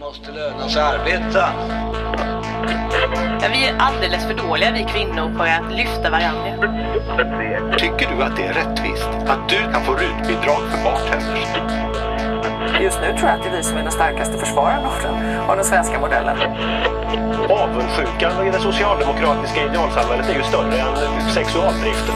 måste löna sig arbeta. Ja, vi är alldeles för dåliga vi kvinnor på att lyfta varandra. Tycker du att det är rättvist att du kan få rutbidrag för bartenders? Just nu tror jag att det är vi som är den starkaste den, av den svenska modellen. Avundsjukan i det socialdemokratiska idealsamhället är ju större än sexualdriften.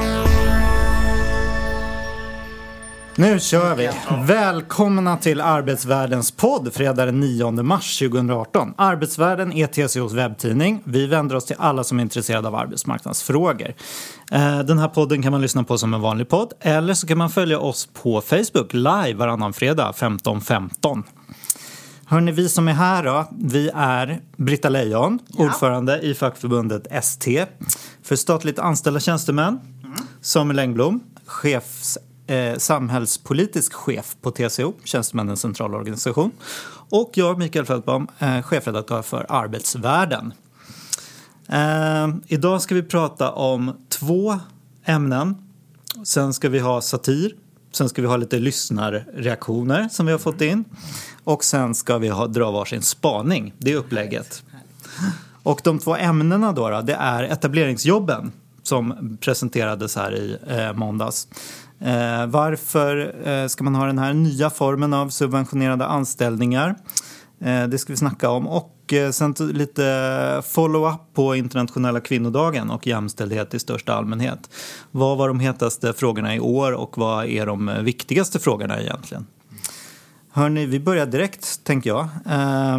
Nu kör vi! Välkomna till Arbetsvärldens podd fredag den 9 mars 2018. Arbetsvärlden är TCOs webbtidning. Vi vänder oss till alla som är intresserade av arbetsmarknadsfrågor. Eh, Den här podden kan man lyssna på som en vanlig podd eller så kan man följa oss på Facebook live varannan fredag 15.15. Hörni, vi som är här då, vi är Britta Lejon, ordförande i fackförbundet ST. För statligt anställda tjänstemän, Samuel Engblom, chefs, eh, samhällspolitisk chef på TCO, Tjänstemännens centralorganisation. Och jag, Mikael Fältbaum, eh, chefredaktör för Arbetsvärlden. Eh, idag ska vi prata om två ämnen. Sen ska vi ha satir. Sen ska vi ha lite lyssnarreaktioner som vi har fått in. Och sen ska vi ha, dra varsin spaning. Det är upplägget. Och de två ämnena då, då det är etableringsjobben som presenterades här i eh, måndags. Eh, varför eh, ska man ha den här nya formen av subventionerade anställningar? Eh, det ska vi snacka om. Och eh, sen lite follow-up på internationella kvinnodagen och jämställdhet i största allmänhet. Vad var de hetaste frågorna i år och vad är de viktigaste frågorna egentligen? Hörni, vi börjar direkt tänker jag. Eh,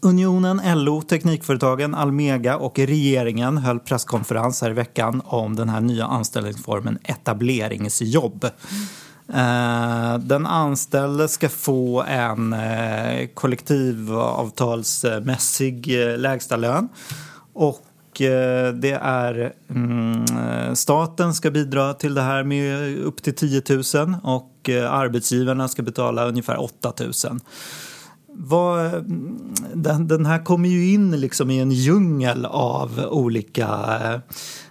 Unionen, LO, Teknikföretagen, Almega och regeringen höll presskonferens här i veckan om den här nya anställningsformen etableringsjobb. Eh, den anställde ska få en eh, kollektivavtalsmässig eh, lägstalön och det är mm, staten ska bidra till det här med upp till 10 000 och arbetsgivarna ska betala ungefär 8 000 vad, den, den här kommer ju in liksom i en djungel av olika eh,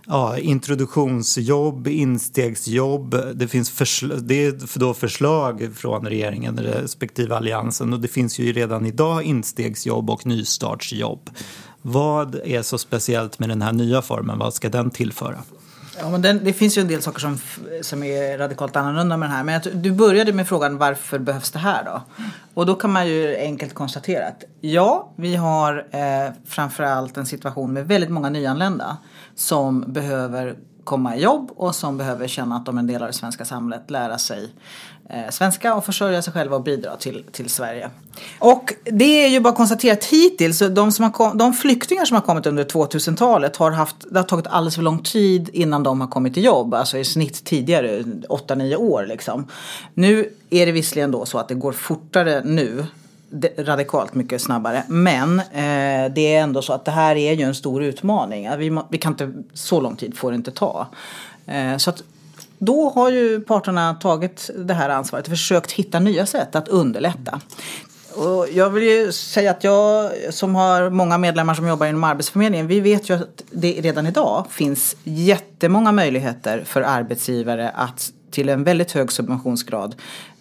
ja, introduktionsjobb, instegsjobb. Det finns försl- det är då förslag från regeringen respektive alliansen och det finns ju redan idag instegsjobb och nystartsjobb. Vad är så speciellt med den här nya formen? Vad ska den tillföra? Ja, men den, det finns ju en del saker som, som är radikalt annorlunda med den här. Men jag, du började med frågan varför behövs det här då? Och då kan man ju enkelt konstatera att ja, vi har eh, framförallt en situation med väldigt många nyanlända som behöver komma i jobb och som behöver känna att de är en del av det svenska samhället, lära sig eh, svenska och försörja sig själva och bidra till, till Sverige. Och det är ju bara konstaterat hittills, de, som har kom, de flyktingar som har kommit under 2000-talet har haft, det har tagit alldeles för lång tid innan de har kommit i jobb, alltså i snitt tidigare, 8-9 år liksom. Nu är det visserligen då så att det går fortare nu, radikalt mycket snabbare. Men eh, det är ändå så att det här är ju en stor utmaning. Vi, vi kan inte, så lång tid får det inte ta. Eh, så att då har ju parterna tagit det här ansvaret och försökt hitta nya sätt att underlätta. Och jag vill ju säga att jag som har många medlemmar som jobbar inom Arbetsförmedlingen, vi vet ju att det redan idag finns jättemånga möjligheter för arbetsgivare att till en väldigt hög subventionsgrad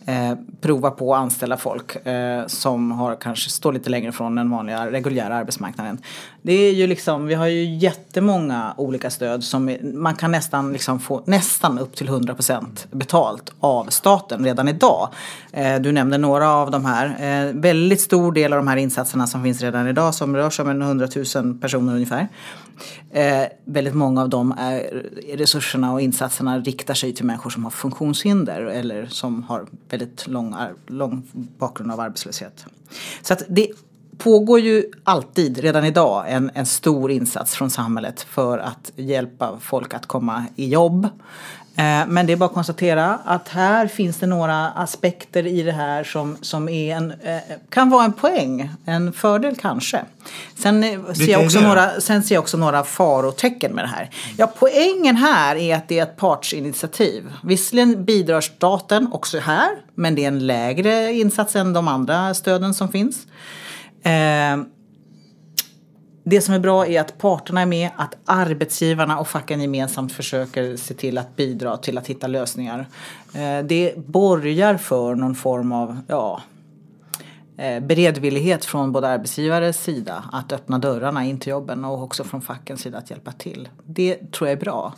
eh, prova på att anställa folk eh, som har kanske står lite längre från den vanliga reguljära arbetsmarknaden. Det är ju liksom, vi har ju jättemånga olika stöd som är, man kan nästan liksom få nästan upp till 100% betalt av staten redan idag. Eh, du nämnde några av de här. Eh, väldigt stor del av de här insatserna som finns redan idag som rör sig om en 100 000 personer ungefär. Eh, väldigt många av de är, resurserna och insatserna riktar sig till människor som har funktionshinder eller som har väldigt lång, lång bakgrund av arbetslöshet. Så att det pågår ju alltid, redan idag, en, en stor insats från samhället för att hjälpa folk att komma i jobb. Eh, Men det är bara att konstatera att här finns det några aspekter i det här som, som är en, eh, kan vara en poäng, en fördel kanske. Sen eh, ser jag också några Sen ser jag också några farotecken med det här. Ja, poängen här är att det är ett partsinitiativ. Visserligen bidrar staten också här, men det är en lägre insats än de andra stöden som finns. Det som är bra är att parterna är med, att arbetsgivarna och facken gemensamt försöker se till att bidra till att hitta lösningar. Eh, det borgar för någon form av, ja, eh, beredvillighet från både arbetsgivares sida att öppna dörrarna in till jobben och också från fackens sida att hjälpa till. Det tror jag är bra.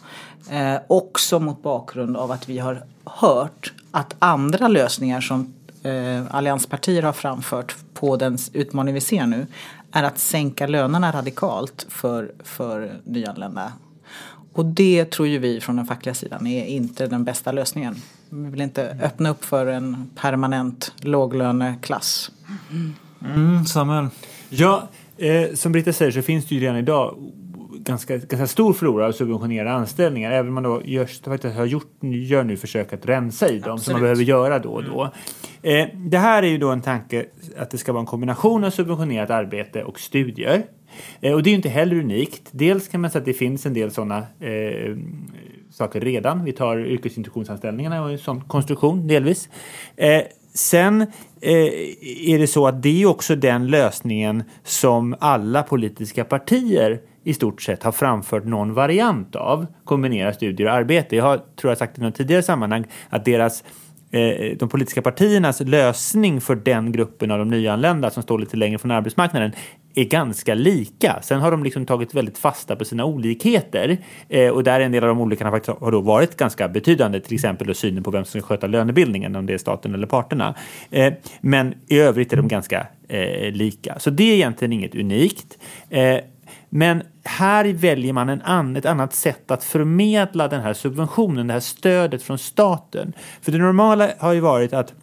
Eh, också mot bakgrund av att vi har hört att andra lösningar som allianspartier har framfört på den utmaning vi ser nu är att sänka lönerna radikalt för, för nyanlända. Och det tror ju vi från den fackliga sidan är inte den bästa lösningen. Vi vill inte öppna upp för en permanent låglöneklass. Mm, Samuel? Ja, eh, som Britta säger så finns det ju redan idag ganska, ganska stor flora av subventionerade anställningar. Även om man då görs, faktiskt har gjort, gör nu försök att rensa i dem Absolut. som man behöver göra då och då. Eh, det här är ju då en tanke att det ska vara en kombination av subventionerat arbete och studier. Eh, och det är ju inte heller unikt. Dels kan man säga att det finns en del sådana eh, saker redan. Vi tar yrkesintroduktionsanställningarna och en sån konstruktion delvis. Eh, sen eh, är det så att det är också den lösningen som alla politiska partier i stort sett har framfört någon variant av kombinera studier och arbete. Jag har, tror jag sagt i något tidigare sammanhang att deras eh, de politiska partiernas lösning för den gruppen av de nyanlända som står lite längre från arbetsmarknaden är ganska lika. Sen har de liksom tagit väldigt fasta på sina olikheter eh, och där en del av de olikheterna faktiskt har då varit ganska betydande, till exempel då synen på vem som ska sköta lönebildningen, om det är staten eller parterna. Eh, men i övrigt är de ganska lika, så det är egentligen inget unikt. Men här väljer man en an, ett annat sätt att förmedla den här subventionen, det här stödet från staten. För det normala har ju varit att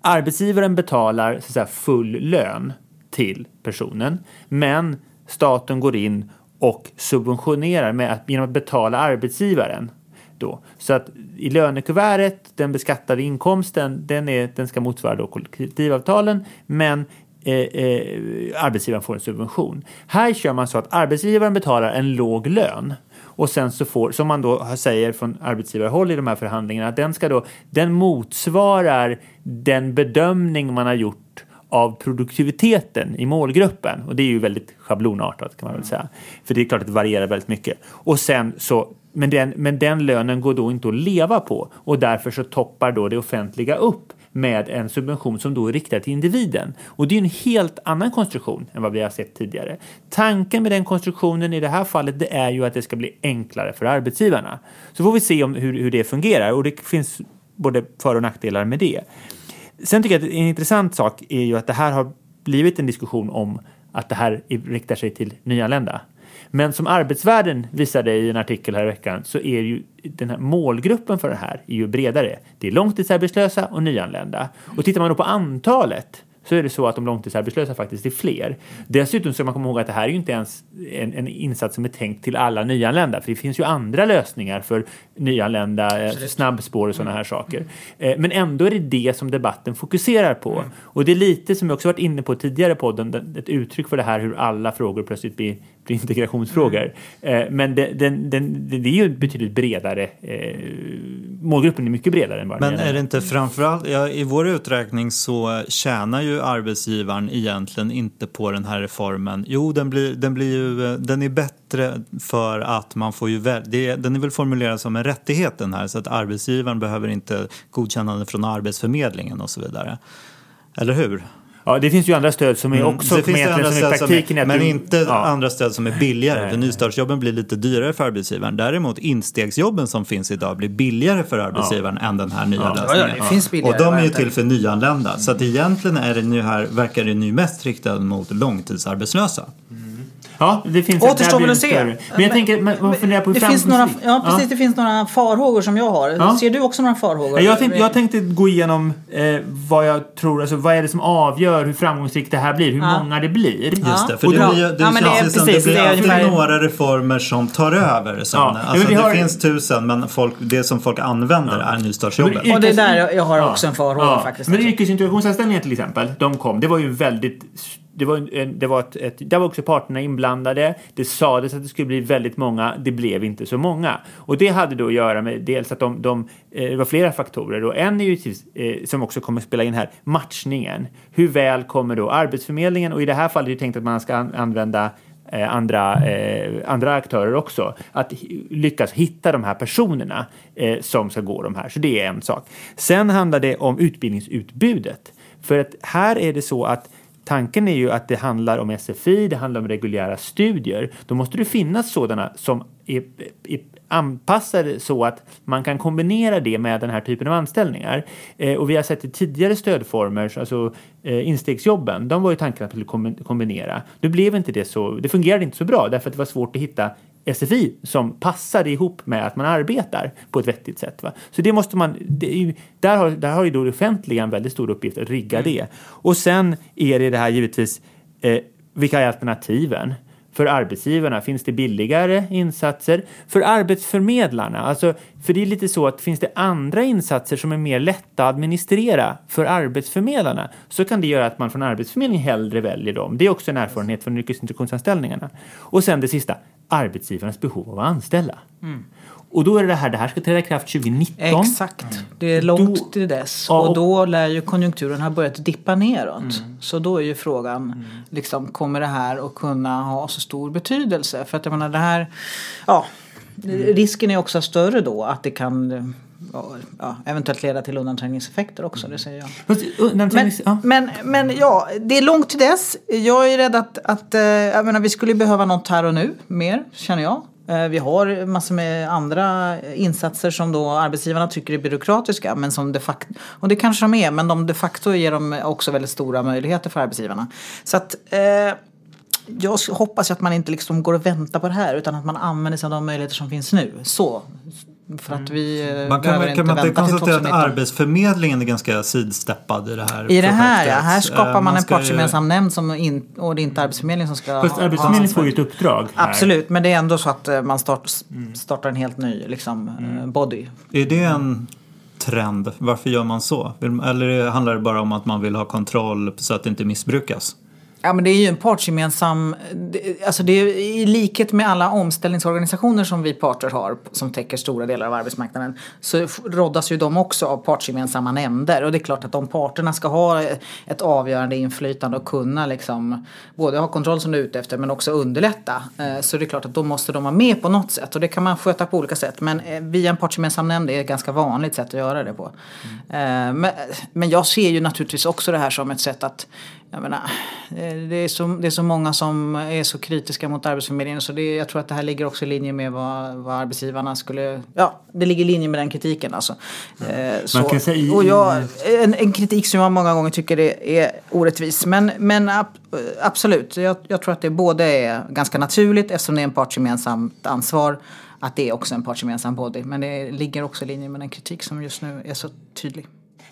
arbetsgivaren betalar så att säga, full lön till personen, men staten går in och subventionerar med att, genom att betala arbetsgivaren. Då. Så att i lönekuvertet, den beskattade inkomsten, den, är, den ska motsvara då kollektivavtalen, men eh, eh, arbetsgivaren får en subvention. Här kör man så att arbetsgivaren betalar en låg lön och sen så får, som man då säger från arbetsgivarhåll i de här förhandlingarna, att den ska då, den motsvarar den bedömning man har gjort av produktiviteten i målgruppen. Och det är ju väldigt schablonartat kan man väl säga. För det är klart att det varierar väldigt mycket. Och sen så, men den, men den lönen går då inte att leva på och därför så toppar då det offentliga upp med en subvention som då är riktad till individen. Och det är en helt annan konstruktion än vad vi har sett tidigare. Tanken med den konstruktionen i det här fallet det är ju att det ska bli enklare för arbetsgivarna. Så får vi se om hur, hur det fungerar och det finns både för och nackdelar med det. Sen tycker jag att en intressant sak är ju att det här har blivit en diskussion om att det här riktar sig till nyanlända. Men som Arbetsvärlden visade i en artikel här i veckan så är ju den här målgruppen för det här är ju bredare. Det är långtidsarbetslösa och nyanlända. Och tittar man då på antalet så är det så att de långtidsarbetslösa faktiskt är fler. Dessutom ska man komma ihåg att det här är ju inte ens en, en insats som är tänkt till alla nyanlända, för det finns ju andra lösningar för nyanlända, eh, snabbspår och sådana här saker. Eh, Men ändå är det det som debatten fokuserar på. Och det är lite som jag också varit inne på tidigare i podden, ett uttryck för det här hur alla frågor plötsligt blir integrationsfrågor. Eh, Men det, den, den, det är ju betydligt bredare, eh, målgruppen är mycket bredare än bara Men är det inte framförallt, ja, i vår uträkning så tjänar ju arbetsgivaren egentligen inte på den här reformen. Jo, den, blir, den, blir ju, den är bättre för att man får ju det, den är väl formulerad som en rättighet den här så att arbetsgivaren behöver inte godkännande från Arbetsförmedlingen och så vidare. Eller hur? Ja, det finns ju andra stöd som är också Mm. det finns det andra som i praktiken är men du- inte ja. andra stöd som är billigare. Nej, för nystartsjobben blir lite dyrare för arbetsgivaren. Däremot instegsjobben som finns idag blir billigare för arbetsgivaren än den här nya Ja, lösningen. ja, det finns billigare och de är ju till för nyanlända. Så att egentligen är det nu här, verkar det nu mest riktad mot långtidsarbetslösa. Ja, det finns Återstår väl att det se. Men jag tänker, man, man funderar på det finns några, ja, precis, det finns några farhågor som jag har. Ja. Ser du också några farhågor? Ja, Jag tänkte, jag tänkte gå igenom eh, vad jag tror, alltså vad är det som avgör hur framgångsrikt det här blir, hur Ja. många det blir. Just det, för Och det, då- blir, det Ja, det som det alltid några reformer som tar över sen. Ja, Alltså, det har- finns tusen men folk, det som folk använder är nystartsjobben. Och det är där jag- har också en farhåga ja. faktiskt. Men yrkesintroduktionsanställningar till exempel, de kom. Det var ju väldigt det var, en, det var ett, ett, där var också parterna inblandade. Det sades att det skulle bli väldigt många. Det blev inte så många. Och det hade då att göra med dels att de, de eh, det var flera faktorer. Och en är ju eh, som också kommer att spela in här, matchningen. Hur väl kommer då Arbetsförmedlingen, och i det här fallet är det tänkt att man ska använda eh, andra, eh, andra aktörer också, att lyckas hitta de här personerna eh, som ska gå de här. Så det är en sak. Sen handlar det om utbildningsutbudet. För att här är det så att tanken är ju att det handlar om SFI, det handlar om reguljära studier. Då måste det finnas sådana som är, är anpassade så att man kan kombinera det med den här typen av anställningar. Eh, och vi har sett i tidigare stödformer, alltså eh, instegsjobben, de var ju tanken att man skulle kombinera. Nu blev inte det så, det fungerade inte så bra därför att det var svårt att hitta SFI som passade ihop med att man arbetar på ett vettigt sätt. Va? Så det måste man, det ju, där, har, där har ju då det offentliga en väldigt stor uppgift att rigga mm. det. Och sen är det det här givetvis, eh, vilka är alternativen? För arbetsgivarna, finns det billigare insatser? För arbetsförmedlarna, alltså, för det är lite så att finns det andra insatser som är mer lätta att administrera för arbetsförmedlarna så kan det göra att man från Arbetsförmedlingen hellre väljer dem. Det är också en erfarenhet från yrkesintroduktionsanställningarna. Och sen det sista, arbetsgivarens behov av att anställa. Mm. Och då är det här, det här ska träda i kraft 2019. Exakt, det är långt då, till dess. Ja, och, och, då lär ju konjunkturen ha börjat dippa neråt. Mm. Så då är ju frågan, mm. liksom, kommer det här att kunna ha så stor betydelse? För att jag menar det här, ja, mm. risken är också större då att det kan ja, eventuellt leda till undanträngningseffekter också, det säger jag. Men, ja. men, men ja, det är långt till dess. Jag är rädd att, att eh, jag menar, vi skulle behöva något här och nu, mer, känner jag. Eh, vi har massor med andra insatser som då arbetsgivarna tycker är byråkratiska. Men som de facto, och det kanske de är, men de de facto ger dem också väldigt stora möjligheter för arbetsgivarna. Så att eh, jag hoppas att man inte liksom går och väntar på det här utan att man använder sig av de möjligheter som finns nu. Så, för att vi mm. man kan, kan man inte konstatera att Arbetsförmedlingen är ganska sidsteppad i det här I det här ja, här skapar man, man en partsgemensam ju... nämnd som in, och det är inte Arbetsförmedlingen som ska Fast Arbetsförmedlingen får ju ett uppdrag. Här. Absolut, men det är ändå så att eh, man start, mm. startar en helt ny liksom, eh, mm. body. Är det en trend? Varför gör man så? Eller handlar det bara om att man vill ha kontroll så att det inte missbrukas? Ja men det är ju en partsgemensam, alltså det är i likhet med alla omställningsorganisationer som vi parter har som täcker stora delar av arbetsmarknaden så råddas ju de också av partsgemensamma nämnder och det är klart att de parterna ska ha ett avgörande inflytande och kunna liksom både ha kontroll som du är ute efter men också underlätta. Eh, så det är klart att då måste de vara med på något sätt och det kan man sköta på olika sätt men eh, via en partsgemensam nämnd är ett ganska vanligt sätt att göra det på. Mm. Men jag ser ju naturligtvis också det här som ett sätt att jag menar, eh, det, är så, det är så många som är så kritiska mot Arbetsförmedlingen så det, jag tror att det här ligger också i linje med vad, vad arbetsgivarna skulle... Ja, det ligger i linje med den kritiken alltså. Mm. Så, Man kan säga... och jag, en, en, kritik som jag många gånger tycker är, är orättvis. Men, men ab, absolut, jag, jag tror att det både är ganska naturligt eftersom det är en partsgemensamt ansvar att det är också en partsgemensam body. Men det ligger också i linje med den kritik som just nu är så tydlig.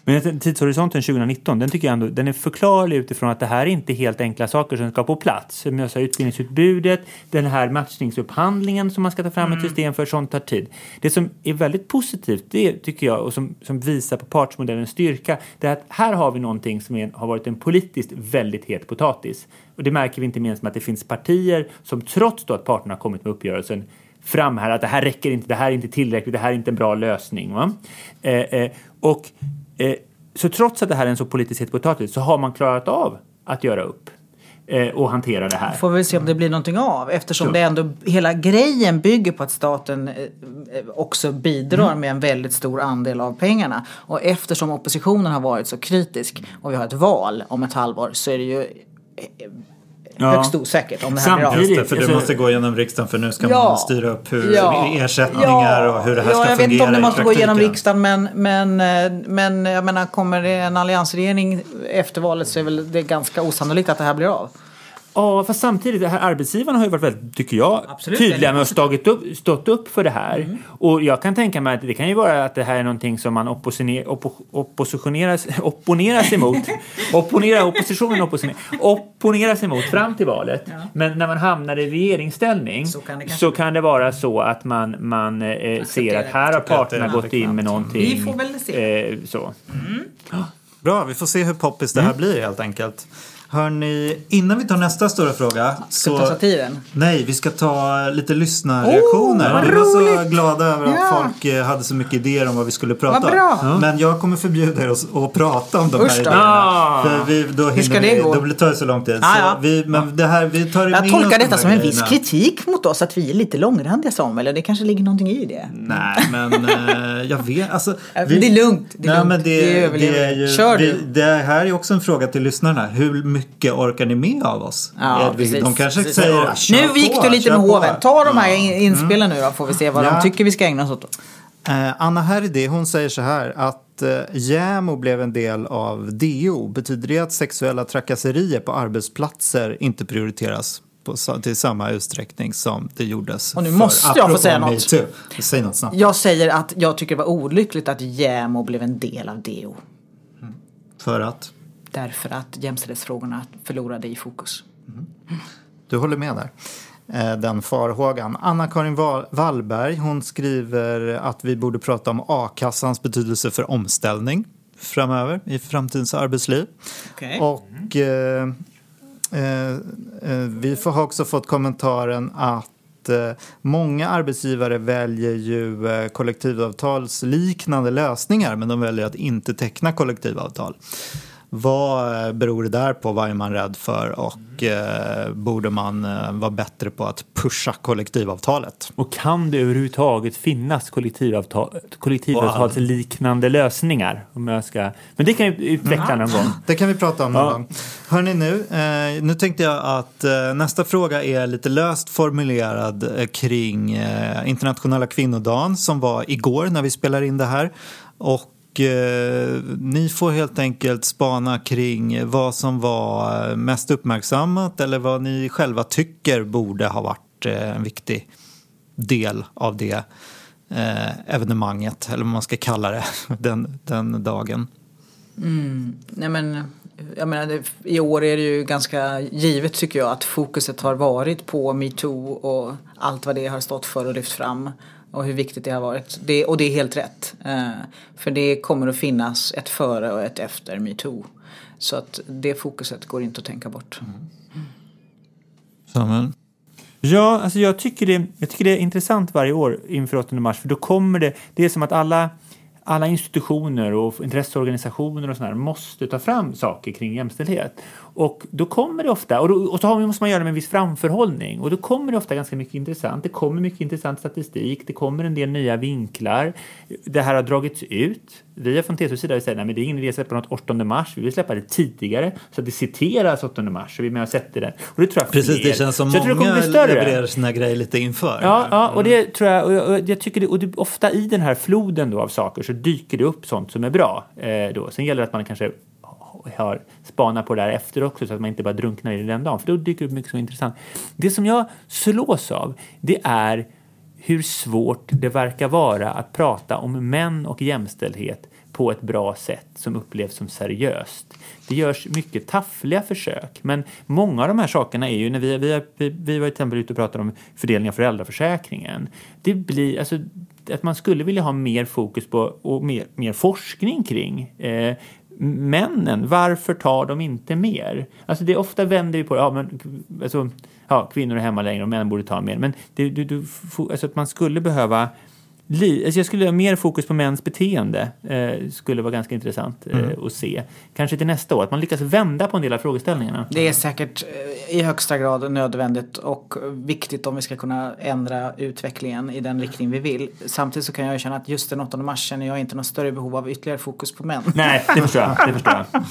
Men tidshorisonten 2019, den tycker jag ändå den är förklarlig utifrån att det här är inte helt enkla saker som ska på plats. Som jag sa, utbildningsutbudet, den här matchningsupphandlingen som man ska ta fram mm. ett system för, sånt tar tid. Det som är väldigt positivt, det tycker jag, och som, som visar på partsmodellens styrka, det är att här har vi någonting som är, har varit en politiskt väldigt het potatis. Och det märker vi inte minst med att det finns partier som trots då att parterna har kommit med uppgörelsen framhärdar att det här räcker inte, det här är inte tillräckligt, det här är inte en bra lösning. Eh, eh, och Eh, så trots att det här är en så politiskt het potatis så har man klarat av att göra upp eh, och hantera det här. Får vi se om det blir någonting av eftersom så. det ändå hela grejen bygger på att staten eh, också bidrar mm. med en väldigt stor andel av pengarna. Och eftersom oppositionen har varit så kritisk och vi har ett val om ett halvår så är det ju ja. högst osäkert om det här Samtidigt, blir av. för det alltså- måste gå igenom riksdagen för nu ska ja. man styra upp hur ja. ersättningar och hur det här ska fungera Jag vet inte om det måste gå igenom riksdagen men, men, eh, men jag menar kommer det en alliansregering efter valet så är väl det ganska osannolikt att det här blir av. Ja, fast samtidigt, det här arbetsgivarna har ju varit väldigt, tycker jag, Absolut, tydliga med att stått upp, stått upp för det här. Mm. Och jag kan tänka mig att det kan ju vara att det här är någonting som man oppositioner, oppo, oppositioneras, opponerar sig mot. opponera, oppositionen opponerar, opponerar sig mot fram till valet. Ja. Men när man hamnar i regeringsställning så kan det, så kan det vara så att man, man eh, ser att här har parterna gått in med någonting. Vi får väl se. Eh, så. Mm. Bra, vi får se hur poppis det här mm. blir helt enkelt. Hörni, innan vi tar nästa stora fråga. Ska vi ta satiren? Nej, vi ska ta lite lyssnarreaktioner. Oh, vi var så glada över att Ja. folk eh, hade så mycket idéer om vad vi skulle prata Vad bra. om. Men jag kommer förbjuda er att, att prata om de Usch här då. idéerna. Ah. För vi, då Hur ska hinner det vi, gå? Då tar det så lång tid. Ah, så ja. vi, men det här, vi tar med Jag tolkar de detta här som en viss kritik mot oss att vi är lite långrandiga Samuel. Eller det kanske ligger någonting i det. Nej, men eh, jag vet. Alltså, Äh, det är lugnt, det är nej, lugnt. Men det, Vi det, överlever. är ju, Kör vi, du. det här är också en fråga till lyssnarna. Hur mycket orkar ni med av oss? Ja, vi, de kanske precis. säger "Ah, kör Nu gick på, du lite med på." hoven. Ta de här Ja. in- inspelen nu då får vi se vad Ja. de tycker vi ska ägna oss åt. Eh, Anna Herdi, hon säger så här att eh, JämO blev en del av DO. Betyder det att sexuella trakasserier på arbetsplatser inte prioriteras på, till samma utsträckning som det gjordes Och nu för- måste jag få säga något. Säg något snabbt. Jag säger att jag tycker det var olyckligt att JämO blev en del av DO. För att Därför att jämställdhetsfrågorna förlorade i fokus. du håller med där. Eh, Den farhågan. Anna-Karin Wall- Wallberg hon skriver att vi borde prata om a-kassans betydelse för omställning framöver i framtidens arbetsliv. Okej. Och eh, eh, eh, vi har också fått kommentaren att eh, många arbetsgivare väljer ju eh, kollektivavtalsliknande lösningar men de väljer att inte teckna kollektivavtal. Vad eh, beror det där på? Vad är man rädd för? Och eh, borde man eh, vara bättre på att pusha kollektivavtalet? Och kan det överhuvudtaget finnas kollektivavtal, kollektivavtalsliknande lösningar? Om jag ska... Men det kan vi utveckla någon gång. Det kan vi prata om någon Ja. gång. Hörni nu, eh, nu tänkte jag att eh, nästa fråga är lite löst formulerad eh, kring internationella kvinnodagen som var igår när vi spelar in det här. Och eh, ni får helt enkelt spana kring vad som var eh, mest uppmärksammat eller vad ni själva tycker borde ha varit eh, en viktig del av det eh, evenemanget, eller vad man ska kalla det, den, den dagen. Mm. Nej men, jag menar, det, i år är det ju ganska givet tycker jag att fokuset har varit på metoo och allt vad det har stått för och lyft fram. Och hur viktigt det har varit. Det, och det är helt rätt. Eh, för det kommer att finnas ett före och ett efter metoo. Så att det fokuset går inte att tänka bort. Samuel? Ja, alltså jag tycker, det, jag tycker det är intressant varje år inför 8 mars för då kommer det, det är som att alla, alla institutioner och intresseorganisationer och sådär måste ta fram saker kring jämställdhet. Och då kommer det ofta, och, då, och så har, måste man göra det med en viss framförhållning, och då kommer det ofta ganska mycket intressant. Det kommer mycket intressant statistik, det kommer en del nya vinklar. Det här har dragits ut. Vi har från TCOs sida sagt att det är ingen idé att släppa något 8 mars, vi vill släppa det tidigare så att det citeras 8 mars, så vi är med och sätter det. Och det tror jag Precis, fler. det känns som Så tror det många bli större. levererar sina grejer lite inför. Ja, ja och det tror jag, och jag, jag tycker det, och det, ofta i den här floden då av saker så dyker det upp sånt som är bra. Eh, då. Sen gäller det att man kanske har spanat på det där efter också så att man inte bara drunknar i det den dagen, för då dyker det upp mycket som är intressant. Det som jag slås av, det är hur svårt det verkar vara att prata om män och jämställdhet på ett bra sätt som upplevs som seriöst. Det görs mycket taffliga försök, men många av de här sakerna är ju när vi, vi, vi, vi var till exempel ute och pratade om fördelning av föräldraförsäkringen. Det blir, alltså, att man skulle vilja ha mer fokus på och mer, mer forskning kring eh, männen, varför tar de inte mer? Alltså det ofta vänder vi på det, ja men alltså, ja, kvinnor är hemma längre och män borde ta mer. Men det, du, du, alltså att man skulle behöva alltså jag skulle ha mer fokus på mäns beteende. Eh, skulle vara ganska intressant eh, att se. Kanske till nästa år, att man lyckas vända på en del av frågeställningarna. Det är säkert eh, i högsta grad nödvändigt och viktigt om vi ska kunna ändra utvecklingen i den riktning vi vill. Samtidigt så kan jag känna att just den 8 mars känner jag inte något större behov av ytterligare fokus på män. Nej, det förstår jag. Det förstår jag.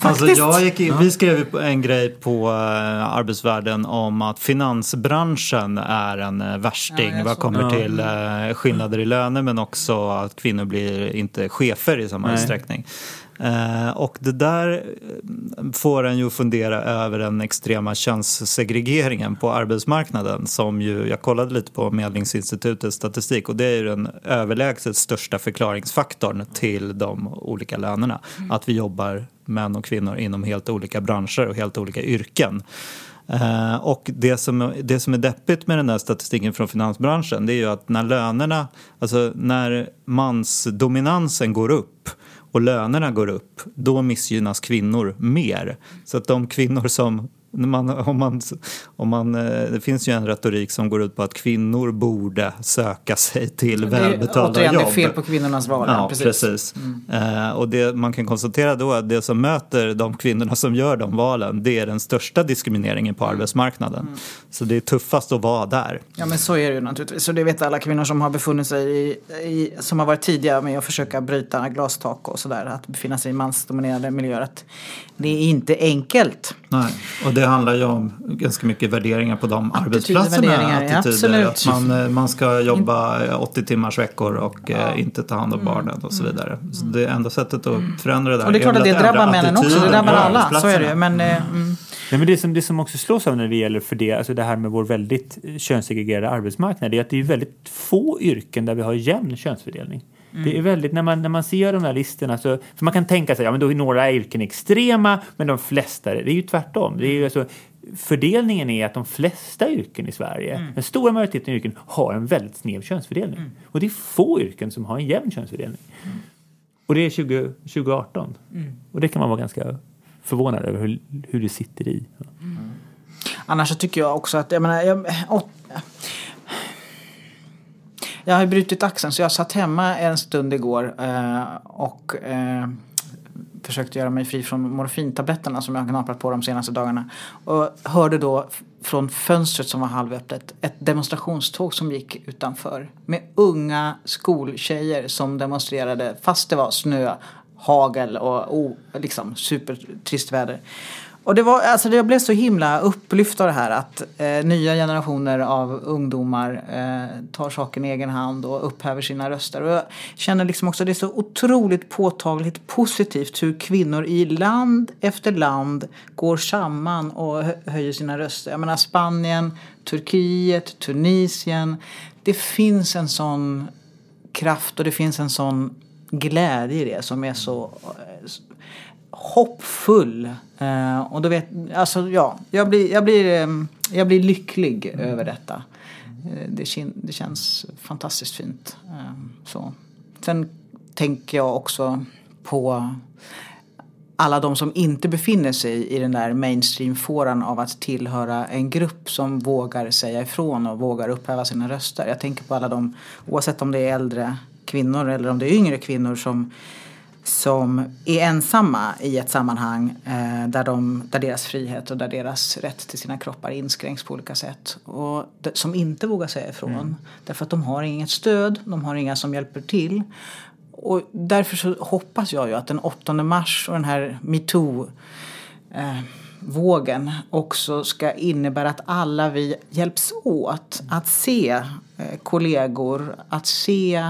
Alltså jag gick in, vi skrev en grej på eh, Arbetsvärlden om att finansbranschen är en eh, värsting Ja, vad kommer det. till eh, skillnader i löner men också att kvinnor blir inte chefer i samma Nej. utsträckning. Eh, och det där eh, får en ju fundera över den extrema könssegregeringen på arbetsmarknaden som ju, jag kollade lite på Medlingsinstitutets statistik och det är ju den överlägset största förklaringsfaktorn till de olika lönerna. Att vi jobbar män och kvinnor inom helt olika branscher och helt olika yrken. Eh, och det som, det som är deppigt med den där statistiken från finansbranschen det är ju att när lönerna, alltså när mansdominansen går upp och lönerna går upp, då missgynnas kvinnor mer. Så att de kvinnor som man, om man, om man, eh, det finns ju en retorik som går ut på att kvinnor borde söka sig till välbetalda återigen, jobb. det är fel på kvinnornas val. Ja, precis. precis. Eh, och det man kan konstatera då är att det som möter de kvinnorna som gör de valen, det är den största diskrimineringen på arbetsmarknaden. Så det är tuffast att vara där. Ja men så är det ju naturligtvis. Så det vet alla kvinnor som har befunnit sig i, i som har varit tidiga med att försöka bryta glastak och sådär. Att befinna sig i mansdominerade miljöer. Att det är inte enkelt. Nej, och det handlar ju om ganska mycket värderingar på de Attityder, arbetsplatserna. ja, Attityder, att man, eh, man ska jobba 80 timmars veckor och eh, inte ta hand om barnen och så vidare. Så det enda sättet att förändra det där Och det är klart att det drabbar männen också. Det drabbar alla. Så är det ju. Men, eh, mm. Nej, men det, som, det som också slås av när det gäller för det, alltså det här med vår väldigt könssegregerade arbetsmarknad det är att det är väldigt få yrken där vi har jämn könsfördelning. Det är väldigt, när man, när man ser de här listorna så, för man kan tänka sig, ja men då är några yrken extrema men de flesta, det är ju tvärtom. Det är ju alltså, fördelningen är att de flesta yrken i Sverige, den stora majoriteten av yrken har en väldigt sned könsfördelning. Och det är få yrken som har en jämn könsfördelning. Och det är 20, 2018. Och det kan man vara ganska förvånad över hur, hur det sitter i. Annars så tycker jag också att, jag menar, jag, åt, jag har brutit axeln så jag satt hemma en stund igår eh, och eh, försökte göra mig fri från morfintabletterna som jag har knaprat på de senaste dagarna. Och hörde då från fönstret som var halvöppet ett demonstrationståg som gick utanför med unga skoltjejer som demonstrerade fast det var snö, hagel och oh, liksom supertrist väder. Och det var, alltså jag blev så himla upplyft av det här att eh, nya generationer av ungdomar eh, tar saken i egen hand och upphäver sina röster. Och jag känner liksom också att det är så otroligt påtagligt positivt hur kvinnor i land efter land går samman och höjer sina röster. Jag menar Spanien, Turkiet, Tunisien. Det finns en sån kraft och det finns en sån glädje i det som är så eh, hoppfull. Eh, och då vet, alltså ja, jag blir, jag blir, eh, jag blir lycklig över detta. Eh, det, det känns fantastiskt fint. Eh, så. Sen tänker jag också på alla de som inte befinner sig i den där mainstream-fåran av att tillhöra en grupp som vågar säga ifrån och vågar upphäva sina röster. Jag tänker på alla de, oavsett om det är äldre kvinnor eller om det är yngre kvinnor som, som är ensamma i ett sammanhang eh, där, de, där deras frihet och där deras rätt till sina kroppar inskränks på olika sätt. Och de, som inte vågar säga ifrån. Därför att de har inget stöd, de har inga som hjälper till. Och därför så hoppas jag ju att den 8 mars och den här metoo eh, vågen också ska innebära att alla vi hjälps åt att se eh, kollegor, att se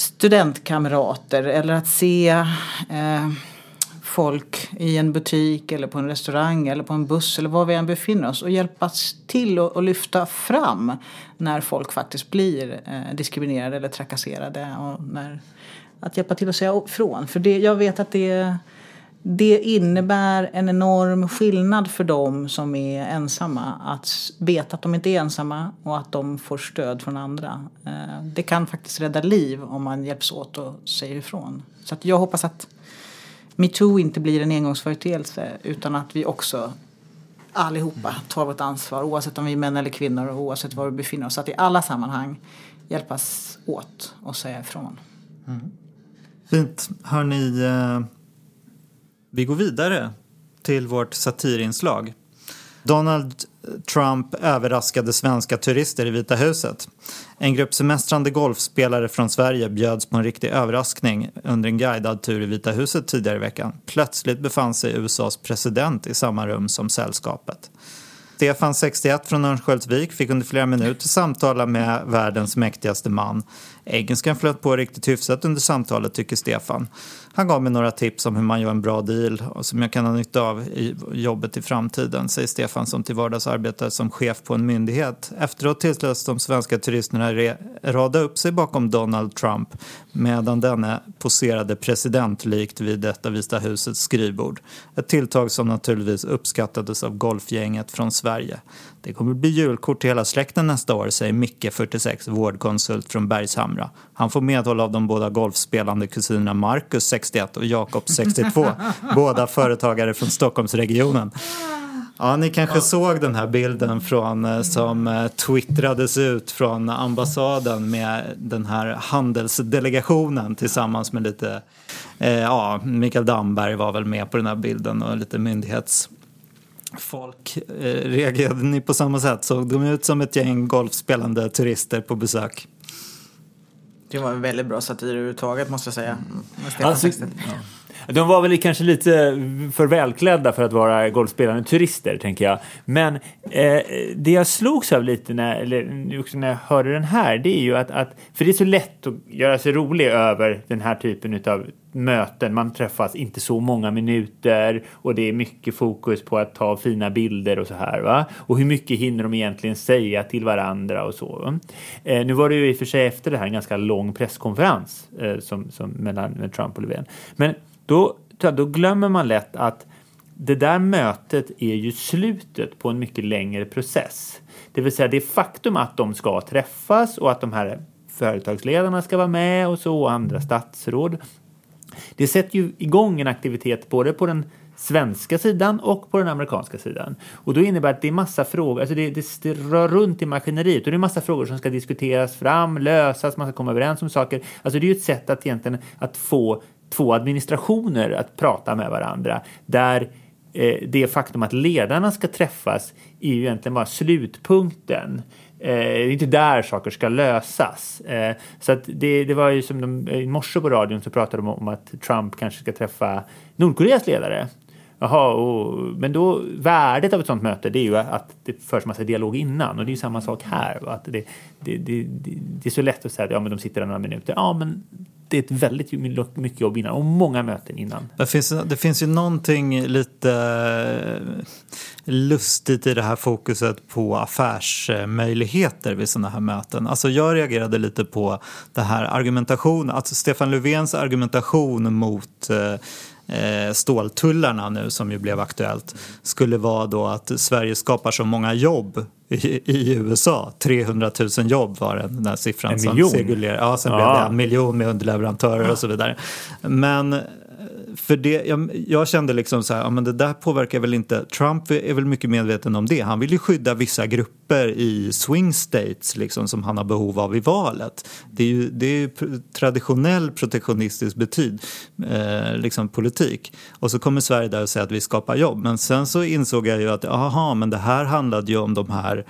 studentkamrater eller att se eh, folk i en butik eller på en restaurang eller på en buss eller var vi än befinner oss och hjälpas till och, och lyfta fram när folk faktiskt blir eh, diskriminerade eller trakasserade. Och när, att hjälpa till att säga ifrån. För det, jag vet att det, det innebär en enorm skillnad för dem som är ensamma. Att veta att de inte är ensamma och att de får stöd från andra. Eh, det kan faktiskt rädda liv om man hjälps åt och säger ifrån. Så att jag hoppas att metoo inte blir en engångsföreteelse utan att vi också allihopa tar vårt ansvar oavsett om vi är män eller kvinnor och oavsett var vi befinner oss. Att i alla sammanhang hjälpas åt och säga ifrån. Mm. Fint. Hörni, eh, vi går vidare till vårt satirinslag. Donald Trump överraskade svenska turister i Vita huset. En grupp semestrande golfspelare från Sverige bjöds på en riktig överraskning under en guidad tur i Vita huset tidigare i veckan. Plötsligt befann sig USAs president i samma rum som sällskapet. Stefan, 61, från Örnsköldsvik fick under flera minuter samtala med världens mäktigaste man. Engelskan flöt på riktigt hyfsat under samtalet, tycker Stefan. Han gav mig några tips om hur man gör en bra deal och som jag kan ha nytta av i jobbet i framtiden, säger Stefan som till vardags arbetar som chef på en myndighet. Efteråt tilläts de svenska turisterna rada upp sig bakom Donald Trump medan denne poserade presidentlikt vid ett av Vita husets skrivbord. Ett tilltag som naturligtvis uppskattades av golfgänget från Sverige. Det kommer bli julkort till hela släkten nästa år, säger Micke, 46, vårdkonsult från Bergshamra. Han får medhåll av de båda golfspelande kusinerna Marcus 61 och Jakob 62. båda företagare från Stockholmsregionen. Ja, ni kanske såg den här bilden från, eh, som eh, twittrades ut från ambassaden med den här handelsdelegationen tillsammans med lite, eh, ja, Mikael Damberg var väl med på den här bilden och lite myndighetsfolk. Eh, reagerade ni på samma sätt? Såg de ut som ett gäng golfspelande turister på besök? Det var en väldigt bra satir överhuvudtaget måste jag säga. Stefan Alltså. De var väl kanske lite för välklädda för att vara golfspelande turister, tänker jag. Men eh, det jag slogs av lite när, eller också när jag hörde den här, det är ju att, att, för det är så lätt att göra sig rolig över den här typen av möten. Man träffas inte så många minuter och det är mycket fokus på att ta fina bilder och så här. Va? Och hur mycket hinner de egentligen säga till varandra och så. Va? Eh, nu var det ju i och för sig efter det här en ganska lång presskonferens eh, som, som mellan med Trump och Löfven. Men då, då glömmer man lätt att det där mötet är ju slutet på en mycket längre process. Det vill säga det faktum att de ska träffas och att de här företagsledarna ska vara med och så och andra statsråd. Det sätter ju igång en aktivitet både på den svenska sidan och på den amerikanska sidan. Och då innebär det att det är massa frågor, alltså det, det, det rör runt i maskineriet och det är massa frågor som ska diskuteras fram, lösas, man ska komma överens om saker. Alltså det är ju ett sätt att egentligen att få två administrationer att prata med varandra där eh, det faktum att ledarna ska träffas är ju egentligen bara slutpunkten. Eh, det är inte där saker ska lösas. Eh, så att det, det var ju som de, i morse på radion så pratade de om att Trump kanske ska träffa Nordkoreas ledare. Jaha, och, men då värdet av ett sånt möte det är ju att det förs massa dialog innan och det är ju samma sak här. va? Att det, det, det, det, är så lätt att säga att ja, men de sitter där några minuter. Ja, men det är ett väldigt mycket jobb innan och många möten innan. Det finns, det finns ju någonting lite eh, lustigt i det här fokuset på affärsmöjligheter vid sådana här möten. Alltså jag reagerade lite på det här argumentation, alltså Stefan Löfvens argumentation mot eh, ståltullarna nu som ju blev aktuellt skulle vara då att Sverige skapar så många jobb i, i USA. 300 000 jobb var den där siffran En som miljon? cirkulerade. Ja, sen Ja. blev det en miljon med underleverantörer och så vidare. Men för det, jag, jag kände liksom så här, ja, men det där påverkar väl inte, Trump är väl mycket medveten om det. Han vill ju skydda vissa grupper i swing states liksom, som han har behov av i valet. Det är ju, det är ju traditionell protektionistisk betyd, eh, liksom politik. Och så kommer Sverige där och säger att vi skapar jobb. Men sen så insåg jag ju att, aha, men det här handlade ju om de här eh,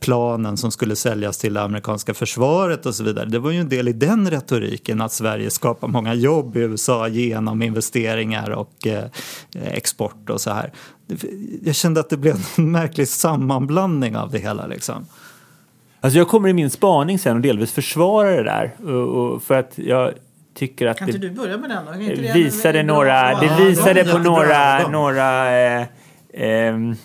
planen som skulle säljas till det amerikanska försvaret och så vidare. Det var ju en del i den retoriken att Sverige skapar många jobb i USA genom investeringar och eh, export och så här. Jag kände att det blev en märklig sammanblandning av det hela liksom. Alltså jag kommer i min spaning sen och delvis försvara det där. Och, och för att jag tycker att Kan inte det du börja med den då? Det visade några, det Ja, visade det på några, några eh, ehm,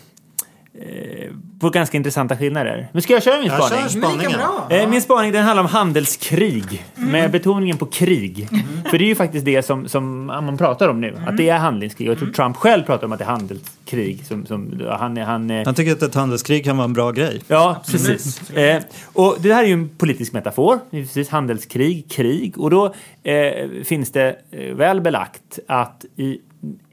eh, på ganska intressanta skillnader. Men ska jag köra min Jag spaning? kör spaningen. Eh, Min spaning den handlar om handelskrig, med betoningen på krig. För det är ju faktiskt det som, som man pratar om nu, att det är handelskrig. Och jag tror Trump själv pratar om att det är handelskrig. Som, som, han, är- han, eh, Han tycker att ett handelskrig kan vara en bra grej. Ja, precis. Eh, och det här är ju en politisk metafor, Det är precis handelskrig, krig. Och då eh, finns det väl belagt att i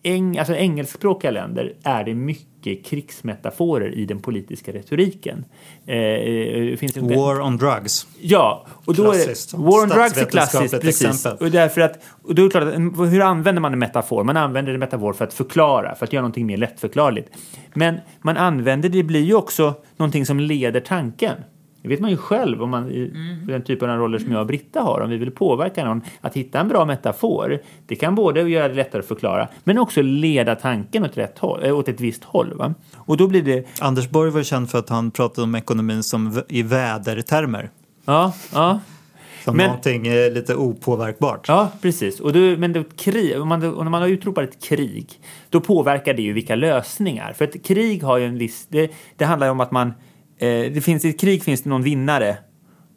eng, alltså engelskspråkiga länder är det mycket krigsmetaforer i den politiska retoriken. Eh, det finns en, War on drugs. Ja, och då är det, War on drugs är klassiskt, precis. exempel. Och, därför att, och då är klart att, hur använder man en metafor? Man använder en metafor för att förklara, för att göra någonting mer lättförklarligt. Men man använder det blir ju också någonting som leder tanken. Det vet man ju själv om man i den typen av roller som jag och Britta har, om vi vill påverka någon, att hitta en bra metafor. Det kan både göra det lättare att förklara, men också leda tanken åt, rätt håll, äh, åt ett visst håll. Va? Och då blir det, Anders Borg var känd för att han pratade om ekonomin som i vädertermer. ja, ja. Som Men- någonting eh, lite opåverkbart. Ja, precis. Och då, men då, krig, om man, och när man har utropat ett krig, då påverkar det ju vilka lösningar. För ett krig har ju en viss... Det, det handlar ju om att man... Eh, det finns, I ett krig finns det någon vinnare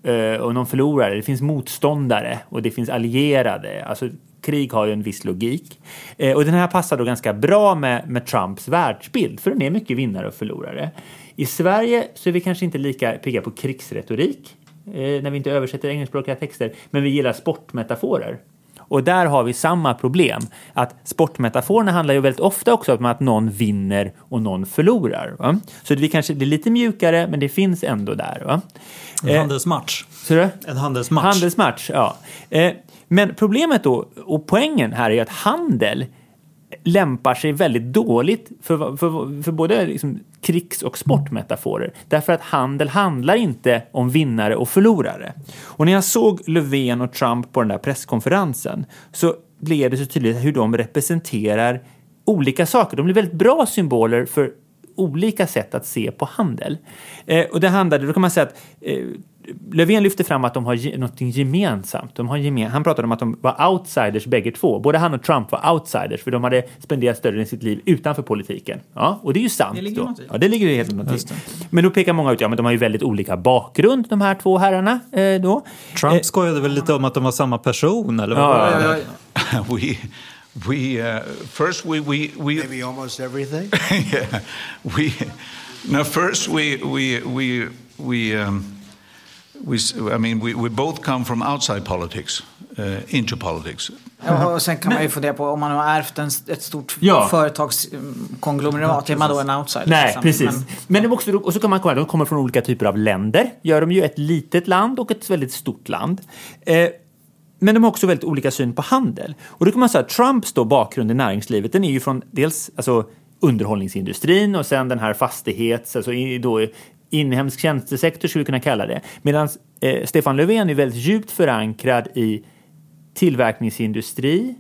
eh, och någon förlorare. Det finns motståndare och det finns allierade. Alltså, krig har ju en viss logik. Eh, och den här passar då ganska bra med, med Trumps världsbild, för den är mycket vinnare och förlorare. I Sverige så är vi kanske inte lika pigga på krigsretorik. eh, när vi inte översätter engelskspråkiga texter, men vi gillar sportmetaforer. Och där har vi samma problem. Att sportmetaforerna handlar ju väldigt ofta också om att någon vinner och någon förlorar. Va? Så det, kanske, det är lite mjukare, men det finns ändå där. Va? En handelsmatch. Så det? En handelsmatch. Handelsmatch, ja. Eh, men problemet då, och poängen här är att handel lämpar sig väldigt dåligt för, för, för både liksom krigs och sportmetaforer. Därför att handel handlar inte om vinnare och förlorare. Och när jag såg Löfven och Trump på den där presskonferensen så blev det så tydligt hur de representerar olika saker. De blir väldigt bra symboler för olika sätt att se på handel. Eh, och det handlade, då kan man säga att eh, Löfven lyfter fram att de har något gemensamt. De har gemen, han pratade om att de var outsiders bägge två. Både han och Trump var outsiders för de hade spenderat större delen av sitt liv utanför politiken. Ja, och det är ju sant. Det ligger då. Ja, det ligger helt något. Men då pekar många ut, ja men de har ju väldigt olika bakgrund de här två herrarna eh, då. Trump skojade väl lite om att de var samma person eller vad Ja, var ja, ja. we, we uh, first we we we Maybe almost everything. yeah, we no first we we we we um, we I mean we, we both come from outside politics uh, into politics. Ja, och sen kan man ju fundera på om man har ärvt en, ett stort Ja. företagskonglomerat, är man då en outsider? Nej, liksom? precis. Men- Men, de också, och så kan man komma, de kommer från olika typer av länder. Gör de ju ett litet land och ett väldigt stort land. Eh, men de har också väldigt olika syn på handel. Och då kan man säga att Trumps då bakgrund i näringslivet, den är ju från dels alltså, underhållningsindustrin och sen den här fastighets, alltså då inhemsk tjänstesektor skulle vi kunna kalla det. Medan eh, Stefan Löfven är väldigt djupt förankrad i tillverkningsindustri,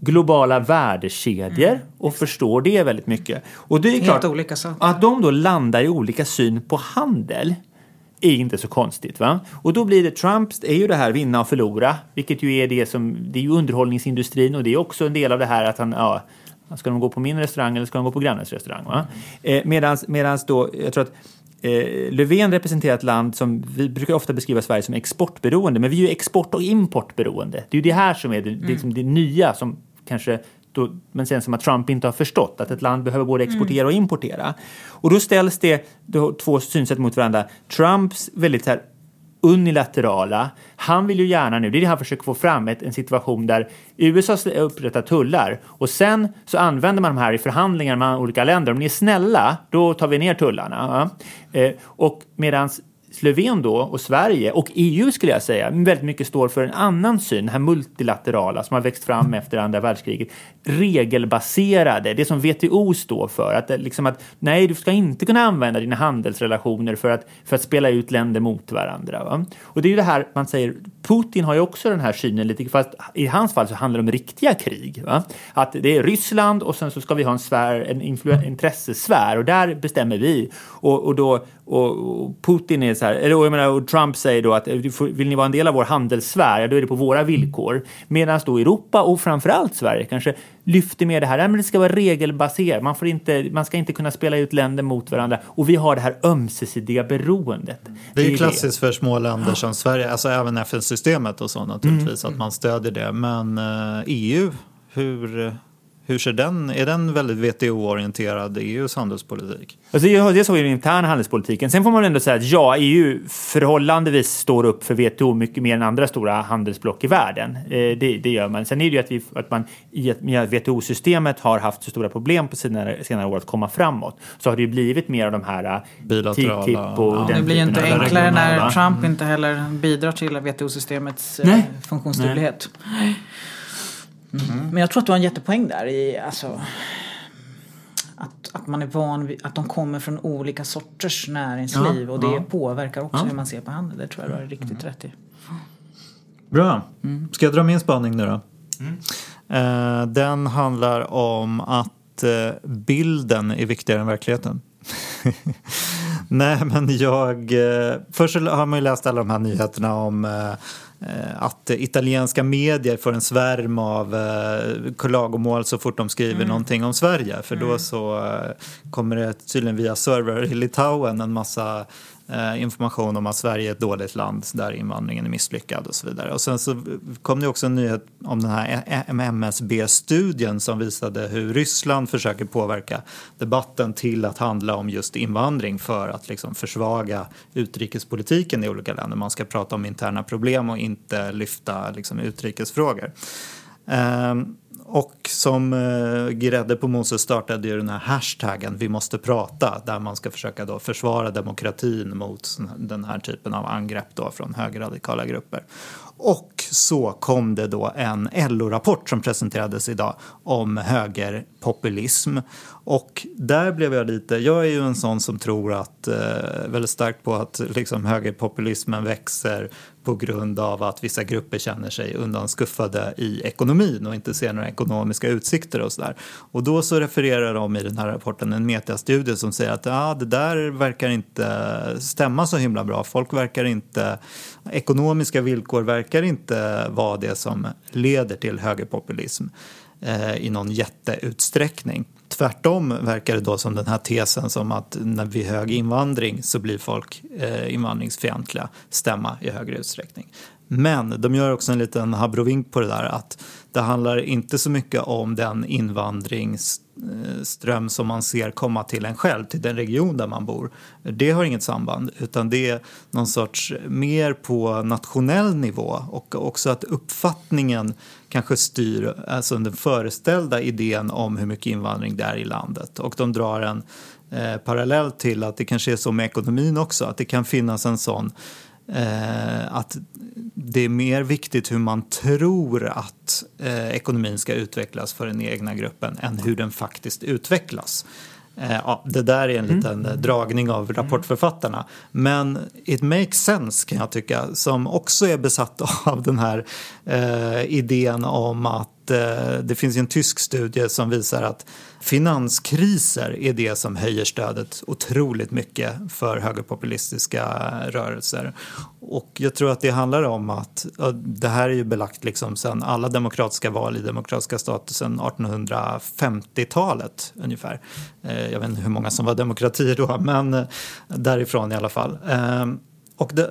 globala värdekedjor och förstår det väldigt mycket. Och det är Helt klart olika saker. att de då landar i olika syn på handel är inte så konstigt. va? Och då blir det Trumps, är ju det här vinna och förlora, vilket ju är det som, det är ju underhållningsindustrin och det är också en del av det här att han, ja, ska de gå på min restaurang eller ska de gå på grannens restaurang? Va? Eh, medans, medans då, jag tror att Eh, Löfven representerar ett land som vi brukar ofta beskriva Sverige som exportberoende, men vi är ju export och importberoende. Det är ju det här som är det, det, är liksom det nya som kanske då, men sen som att Trump inte har förstått att ett land behöver både exportera och importera. Och då ställs det då, två synsätt mot varandra. Trumps väldigt så här, unilaterala. Han vill ju gärna nu, det är det han försöker få fram, ett, en situation där USA upprättar tullar och sen så använder man de här i förhandlingar med olika länder. Om ni är snälla, då tar vi ner tullarna. Eh, och medans Löfven då och Sverige och EU skulle jag säga väldigt mycket står för en annan syn, den här multilaterala som har växt fram efter andra världskriget. Regelbaserade, det som WTO står för. Att, liksom att nej, du ska inte kunna använda dina handelsrelationer för att, för att spela ut länder mot varandra. Va? Och det är ju det här man säger, Putin har ju också den här synen lite, fast i hans fall så handlar det om riktiga krig. Va? Att det är Ryssland och sen så ska vi ha en, sfär, en influ- intressesfär och där bestämmer vi. Och, och då och, och Putin är så här, eller och jag menar, och Trump säger då att eh, vill ni vara en del av vår handelssfär, ja, då är det på våra villkor. Medan då Europa och framförallt Sverige kanske lyfter med det här, men det ska vara regelbaserat, man, får inte, man ska inte kunna spela ut länder mot varandra och vi har det här ömsesidiga beroendet. Det är ju klassiskt för små länder som Sverige, alltså även FN-systemet och så naturligtvis, Mm. att man stödjer det. Men eh, EU, hur, hur ser den, är den väldigt WTO-orienterad, EUs handelspolitik? Alltså det, det så är den interna handelspolitiken. Sen får man ändå säga att ja, EU förhållandevis står upp för WTO mycket mer än andra stora handelsblock i världen. Eh, det, det gör man. Sen är det ju att, vi, att man i WTO-systemet har haft så stora problem på senare, senare år att komma framåt. Så har det ju blivit mer av de här eh, Bilaterala, TTIP och ja. den Det blir ju inte enklare när regionala. Trump inte heller bidrar till WTO-systemets eh, Nej. Mm. Men jag tror att du har en jättepoäng där i alltså att, att man är van vid att de kommer från olika sorters näringsliv och det påverkar också hur man ser på handel. Det tror jag du har riktigt rätt i. Bra. Ska jag dra min spaning nu då? Eh, den handlar om att eh, bilden är viktigare än verkligheten. Nej, men jag... Eh, först har man ju läst alla de här nyheterna om eh, att italienska medier får en svärm av eh, klagomål så fort de skriver någonting om Sverige. För då så eh, kommer det tydligen via server i Litauen en massa eh, Eh, information om att Sverige är ett dåligt land där invandringen är misslyckad och så vidare. Och sen så kom det också en nyhet om den här e- e- MSB-studien som visade hur Ryssland försöker påverka debatten till att handla om just invandring för att liksom försvaga utrikespolitiken i olika länder. Man ska prata om interna problem och inte lyfta liksom, utrikesfrågor. Um, och som eh, grädde på moset startade ju den här hashtaggen Vi måste prata där man ska försöka då försvara demokratin mot den här typen av angrepp då från högerradikala grupper. Och så kom det då en LO-rapport som presenterades idag om högerpopulism. Och där blev jag lite, jag är ju en sån som tror att, eh, väldigt starkt på att liksom högerpopulismen växer på grund av att vissa grupper känner sig undanskuffade i ekonomin och inte ser några ekonomiska utsikter och sådär. Och då så refererar de i den här rapporten en metastudie som säger att ah, det där verkar inte stämma så himla bra. Folk verkar inte, ekonomiska villkor verkar inte vara det som leder till högerpopulism eh, i någon jätteutsträckning. Tvärtom verkar det då som den här tesen som att när vi hög invandring så blir folk eh, invandringsfientliga stämma i högre utsträckning. Men de gör också en liten habrovink på det där att det handlar inte så mycket om den invandrings Eh, ström som man ser komma till en själv, till den region där man bor. Det har inget samband, utan det är någon sorts mer på nationell nivå och också att uppfattningen kanske styr alltså den föreställda idén om hur mycket invandring det är i landet. Och de drar en eh, parallell till att det kanske är så med ekonomin också, att det kan finnas en sån eh, att det är mer viktigt hur man tror att eh, ekonomin ska utvecklas för den egna gruppen än hur den faktiskt utvecklas. Eh, ja, det där är en mm. liten mm. dragning av rapportförfattarna. Men it makes sense kan jag tycka, som också är besatt av den här eh, idén om att Eh, det finns en tysk studie som visar att finanskriser är det som höjer stödet otroligt mycket för högerpopulistiska rörelser. Och jag tror att det handlar om att, det här är ju belagt liksom sedan alla demokratiska val i demokratiska stater sedan 1850-talet ungefär. Eh, jag vet inte hur många som var demokratier då, men eh, därifrån i alla fall. Och det,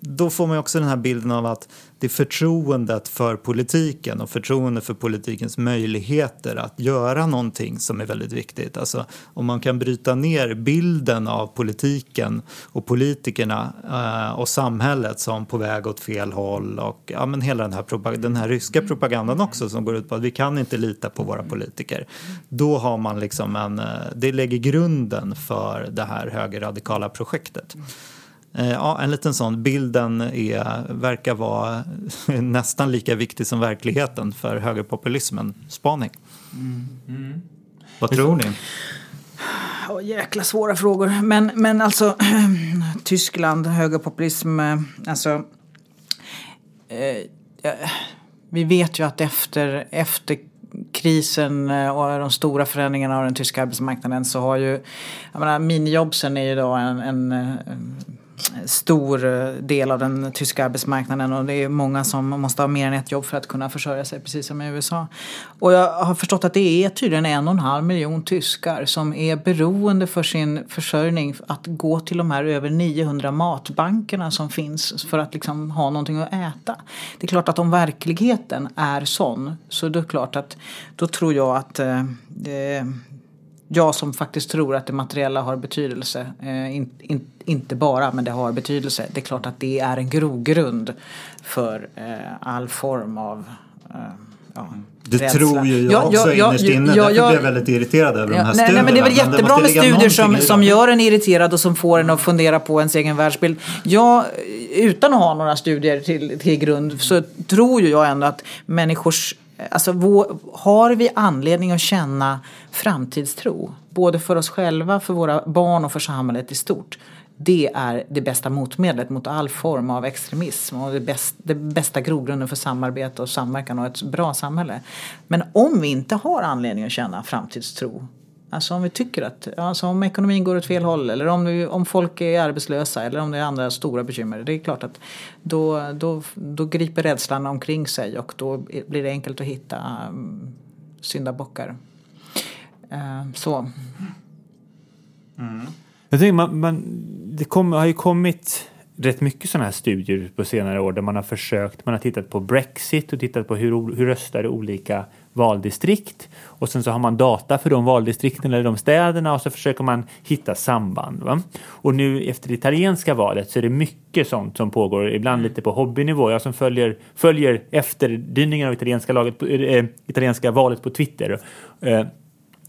då får man också den här bilden av att det förtroendet för politiken och förtroende för politikens möjligheter att göra någonting som är väldigt viktigt. Alltså om man kan bryta ner bilden av politiken och politikerna eh, och samhället som på väg åt fel håll och ja, men hela den här, den här ryska propagandan också som går ut på att vi kan inte lita på våra politiker. Då har man liksom en, eh, det lägger grunden för det här högerradikala projektet. Eh, ja, en liten sån. Bilden är, verkar vara nästan lika viktig som verkligheten för högerpopulismen. Spaning. Mm. Mm. Vad tror ni? Oh, jäkla svåra frågor. Men, men alltså, Tyskland, högerpopulism, eh, alltså... Eh, vi vet ju att efter, efter krisen eh, och de stora förändringarna av den tyska arbetsmarknaden så har ju, jag menar minijobsen är ju då en, en, en stor eh, del av den tyska arbetsmarknaden och det är många som måste ha mer än ett jobb för att kunna försörja sig precis som i USA. Och jag har förstått att det är tydligen en och en halv miljon tyskar som är beroende för sin försörjning att gå till de här över 900 matbankerna som finns för att liksom ha någonting att äta. Det är klart att om verkligheten är sån så det är klart att då tror jag att eh, jag som faktiskt tror att det materiella har betydelse, eh, in, in, inte bara men det har betydelse. Det är klart att det är en grogrund för eh, all form av eh, ja, det rädsla. tror ju jag ja, också ja, innerst inne. Ja, Därför blev jag väldigt irriterad över ja, de här nej, studierna. Nej, men det är väl jättebra med studier som, som gör en irriterad och som får en att fundera på ens egen världsbild. Jag, utan att ha några studier till, till grund så tror ju jag ändå att människors Alltså, har vi anledning att känna framtidstro? Både för oss själva, för våra barn och för samhället i stort. Det är det bästa motmedlet mot all form av extremism och det, bäst, det bästa grogrunden för samarbete och samverkan och ett bra samhälle. Men om vi inte har anledning att känna framtidstro Alltså om vi tycker att, alltså om ekonomin går åt fel håll eller om, vi, om folk är arbetslösa eller om det är andra stora bekymmer. Det är klart att då, då, då griper rädslan omkring sig och då blir det enkelt att hitta um, syndabockar. Uh, så. Mm. Jag tänker man, man, det kom, har ju kommit rätt mycket sådana här studier på senare år där man har försökt, man har tittat på Brexit och tittat på hur, hur röstar olika valdistrikt och sen så har man data för de valdistrikten eller de städerna och så försöker man hitta samband. Va? Och nu efter det italienska valet så är det mycket sånt som pågår, ibland lite på hobbynivå. Jag som följer, följer efterdyningar av italienska, laget, äh, italienska valet på Twitter äh,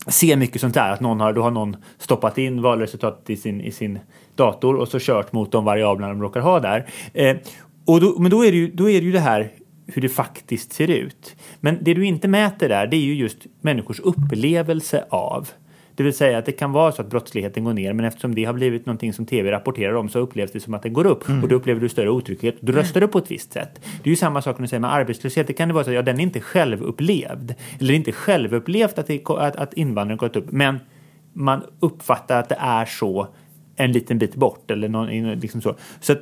ser mycket sånt där, att någon har, då har någon stoppat in valresultatet i sin, i sin dator och så kört mot de variablerna de råkar ha där. Eh, och då, men då är, det ju, då är det ju det här hur det faktiskt ser ut. Men det du inte mäter där, det är ju just människors upplevelse av. Det vill säga att det kan vara så att brottsligheten går ner men eftersom det har blivit någonting som tv rapporterar om så upplevs det som att den går upp mm. och då upplever du större otrygghet. Då röstar du på ett visst sätt. Det är ju samma sak när du säger med arbetslöshet. Det kan det vara så att ja, den är inte självupplevd eller inte självupplevt att, det, att, att invandringen gått upp men man uppfattar att det är så en liten bit bort eller någon, liksom så. så att,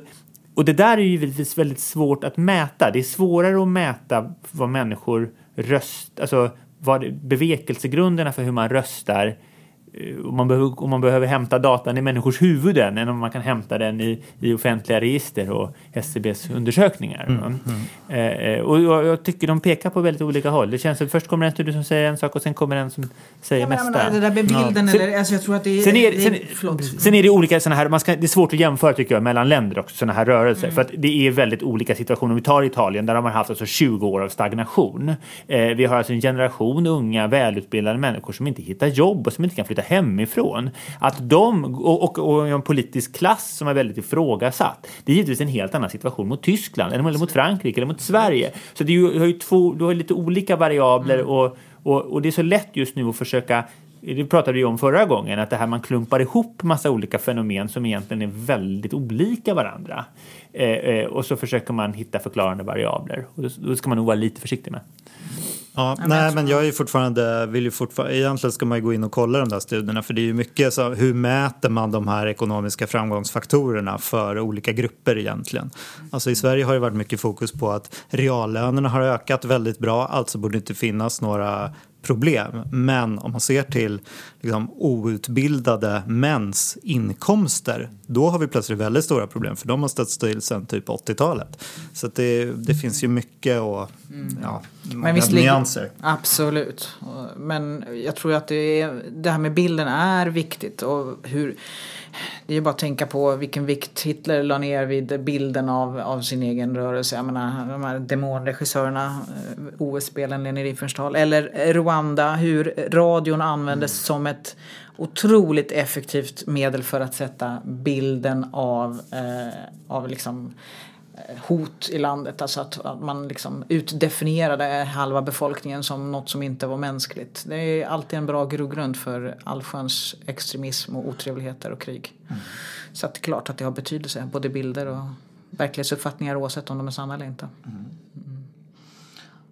och det där är ju givetvis väldigt svårt att mäta. Det är svårare att mäta vad människor röstar, alltså vad bevekelsegrunderna för hur man röstar Eh, om man, behöver, om man behöver hämta datan i människors huvuden än om man kan hämta den i, i offentliga register och SCBs undersökningar. Mm, mm. Eh, eh, och jag, jag, tycker de pekar på väldigt olika håll. Det känns som först kommer en studie som säger en sak och sen kommer en som säger ja, men, nästa. det där med bilden, ja. eller, alltså jag tror att det är... Sen är, det, sen, sen är det olika sådana här, man ska, det är svårt att jämföra tycker jag mellan länder också, sådana här rörelser. Mm. För att det är väldigt olika situationer. Om vi tar Italien, där har man haft alltså 20 år av stagnation. Eh, vi har alltså en generation unga, välutbildade människor som inte hittar jobb och som inte kan flytta hemifrån. Att de, och, och, och en politisk klass som är väldigt ifrågasatt. Det är givetvis en helt annan situation mot Tyskland, eller mot Frankrike eller mot Sverige. Så det är ju, har ju två, du har lite olika variabler mm. och, och, och det är så lätt just nu att försöka det pratade vi om förra gången, att det här man klumpar ihop massa olika fenomen som egentligen är väldigt olika varandra. Eh, eh, och så försöker man hitta förklarande variabler. Och då, då ska man nog vara lite försiktig med. Ja, nej, men jag är fortfarande, vill ju fortfarande, egentligen ska man ju gå in och kolla de där studierna för det är ju mycket så, hur mäter man de här ekonomiska framgångsfaktorerna för olika grupper egentligen. Alltså i Sverige har det varit mycket fokus på att reallönerna har ökat väldigt bra, alltså borde det inte finnas några problem. Men om man ser till liksom, outbildade mäns inkomster då har vi plötsligt väldigt stora problem för de har stått still sedan typ 80-talet. Så det, det finns ju mycket och mm. ja, Men visst nyanser. Absolut. Men jag tror att det, är, det här med bilden är viktigt och hur det är bara att tänka på vilken vikt Hitler la ner vid bilden av, av sin egen rörelse. Jag menar de här demonregissörerna, eh, OS-spelen, Leni Riefenstahl. Eller Rwanda, hur radion användes mm. som ett otroligt effektivt medel för att sätta bilden av, eh, av liksom hot i landet. Alltså att, att man liksom utdefinierade halva befolkningen som något som inte var mänskligt. Det är alltid en bra grogrund för allsköns extremism och otrevligheter och krig. Mm. Så att det är klart att det har betydelse, både bilder och verklighetsuppfattningar oavsett om de är sanna eller inte. Mm.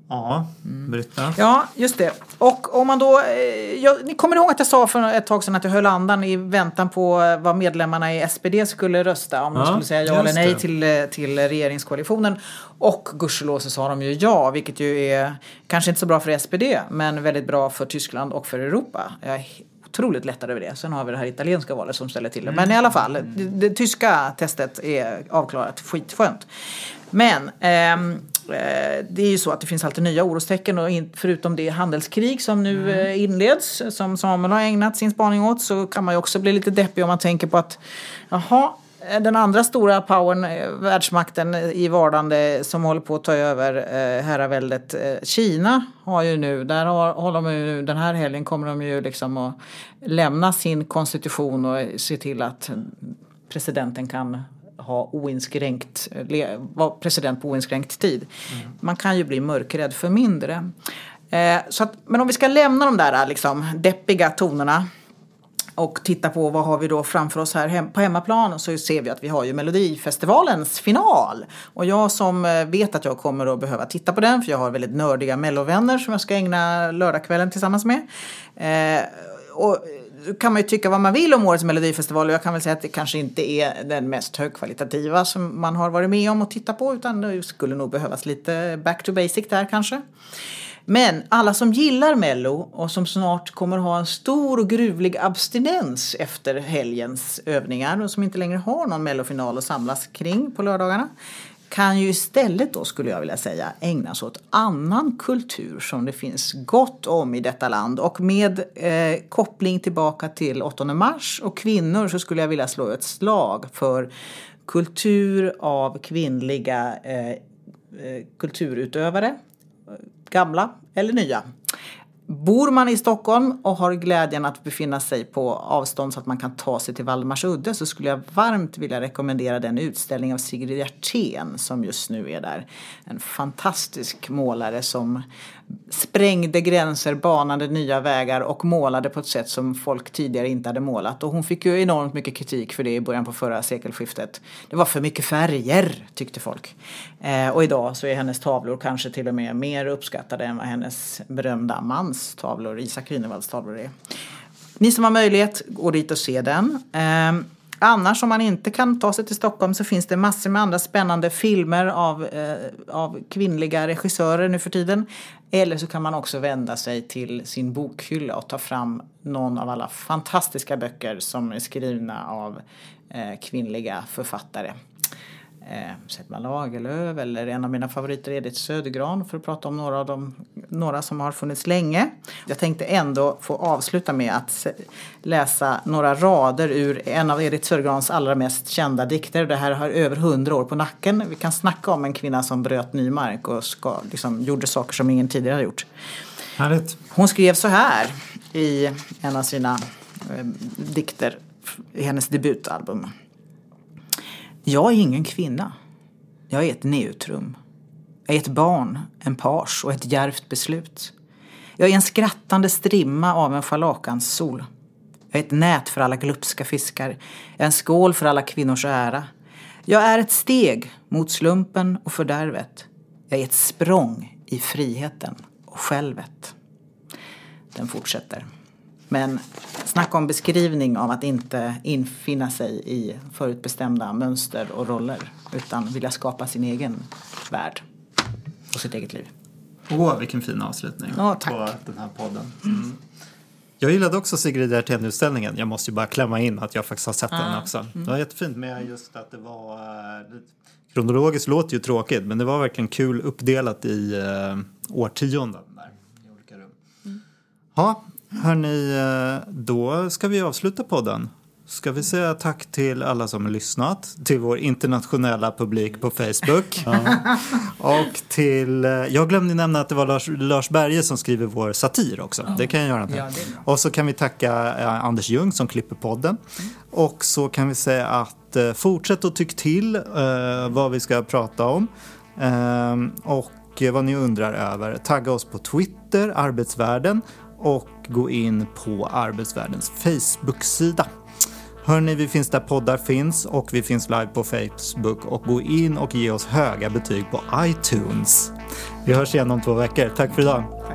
Ja, Britta. Ja, just det. Och om man då... Eh, jag, ni kommer ihåg att jag sa för ett tag sedan att jag höll andan i väntan på eh, vad medlemmarna i SPD skulle rösta. Om ja, de skulle säga ja eller nej till, eh, till regeringskoalitionen. Och gudskelov så sa de ju ja, vilket ju är kanske inte så bra för SPD, men väldigt bra för Tyskland och för Europa. Jag är otroligt lättad över det. Sen har vi det här italienska valet som ställer till det. Men i alla fall, det, det tyska testet är avklarat. Skitskönt. Men ehm, Eh, det är ju så att det finns alltid nya orostecken och förutom det handelskrig som nu mm. Eh, inleds som Samuel har ägnat sin spaning åt så kan man ju också bli lite deppig om man tänker på att jaha, eh, den andra stora powern, världsmakten i vardande som håller på att ta över eh, herraväldet Kina har ju nu, där har, håller de ju, den här helgen kommer de ju liksom att lämna sin konstitution och se till att presidenten kan ha oinskränkt, vara president på oinskränkt tid. Mm. Man kan ju bli mörkrädd för mindre. Eh, så att, men om vi ska lämna de där liksom, deppiga tonerna och titta på vad har vi då framför oss här hem, på hemmaplan så ser vi att vi har ju Melodifestivalens final. Och jag som eh, vet att jag kommer att behöva titta på den för jag har väldigt nördiga mellovänner som jag ska ägna lördagskvällen tillsammans med. Eh, och kan man ju tycka vad man vill om årets melodifestival och jag kan väl säga att det kanske inte är den mest högkvalitativa som man har varit med om att titta på utan det skulle nog behövas lite back to basic där kanske. Men alla som gillar Mello och som snart kommer ha en stor och gruvlig abstinens efter helgens övningar och som inte längre har någon Mellofinal att samlas kring på lördagarna kan ju istället då skulle jag vilja säga ägna sig åt annan kultur som det finns gott om i detta land. Och med eh, koppling tillbaka till 8 mars och kvinnor så skulle jag vilja slå ett slag för kultur av kvinnliga eh, eh kulturutövare. Gamla eller nya. Bor man i Stockholm och har glädjen att befinna sig på avstånd så att man kan ta sig till Valdemarsudde så skulle jag varmt vilja rekommendera den utställning av Sigrid Hjertén som just nu är där. En fantastisk målare som sprängde gränser, banade nya vägar och målade på ett sätt som folk tidigare inte hade målat. Och hon fick ju enormt mycket kritik för det i början på förra sekelskiftet. Det var för mycket färger, tyckte folk. Eh, och idag så är hennes tavlor kanske till och med mer uppskattade än vad hennes berömda mans tavlor, Isak Grünewalds tavlor är. Ni som har möjlighet, gå dit och se den. Eh, Annars om man inte kan ta sig till Stockholm så finns det massor med andra spännande filmer av, eh, av kvinnliga regissörer nu för tiden. Eller så kan man också vända sig till sin bokhylla och ta fram någon av alla fantastiska böcker som är skrivna av eh, kvinnliga författare eh, Selma Lagerlöf eller en av mina favoriter Edith Södergran för att prata om några av de några som har funnits länge. Jag tänkte ändå få avsluta med att läsa några rader ur en av Edith Södergrans allra mest kända dikter. Det här har över hundra år på nacken. Vi kan snacka om en kvinna som bröt ny mark och ska, liksom, gjorde saker som ingen tidigare har gjort. Härligt. Hon skrev så här i en av sina eh, dikter i hennes debutalbum. Jag är ingen kvinna. Jag är ett neutrum. Jag är ett barn, en page och ett djärvt beslut. Jag är en skrattande strimma av en falakans sol. Jag är ett nät för alla glupska fiskar. Jag är en skål för alla kvinnors ära. Jag är ett steg mot slumpen och fördärvet. Jag är ett språng i friheten och självet. Den fortsätter. Men snacka om beskrivning av att inte infinna sig i förutbestämda mönster och roller utan vilja skapa sin egen värld och sitt eget liv. Åh, vilken fin avslutning tack. på den här podden. Mm. Jag gillade också Sigrid Hjertén-utställningen. Jag måste ju bara klämma in att jag faktiskt har sett ah. den också. Mm. Det var jättefint med just att det var... Eh, kronologiskt låter ju tråkigt men det var verkligen kul uppdelat i uh, årtionden där, i olika rum. Mm. Ja, Hörni, eh, då ska vi avsluta podden. Ska vi säga tack till alla som har lyssnat, till vår internationella publik på Facebook. och till, eh, jag glömde nämna att det var Lars, Lars Berge som skriver vår satir också. Det kan jag göra. Ja, och så kan vi tacka eh, Anders Ljung som klipper podden. Mm. Och så kan vi säga att fortsätt att tycka till eh, vad vi ska prata om. Ehm, och vad ni undrar över. Tagga oss på Twitter, Arbetsvärlden och gå in på Arbetsvärldens Facebook-sida. Hörni, vi finns där poddar finns och vi finns live på Facebook och gå in och ge oss höga betyg på iTunes. Vi hörs igen om två veckor. Tack för idag.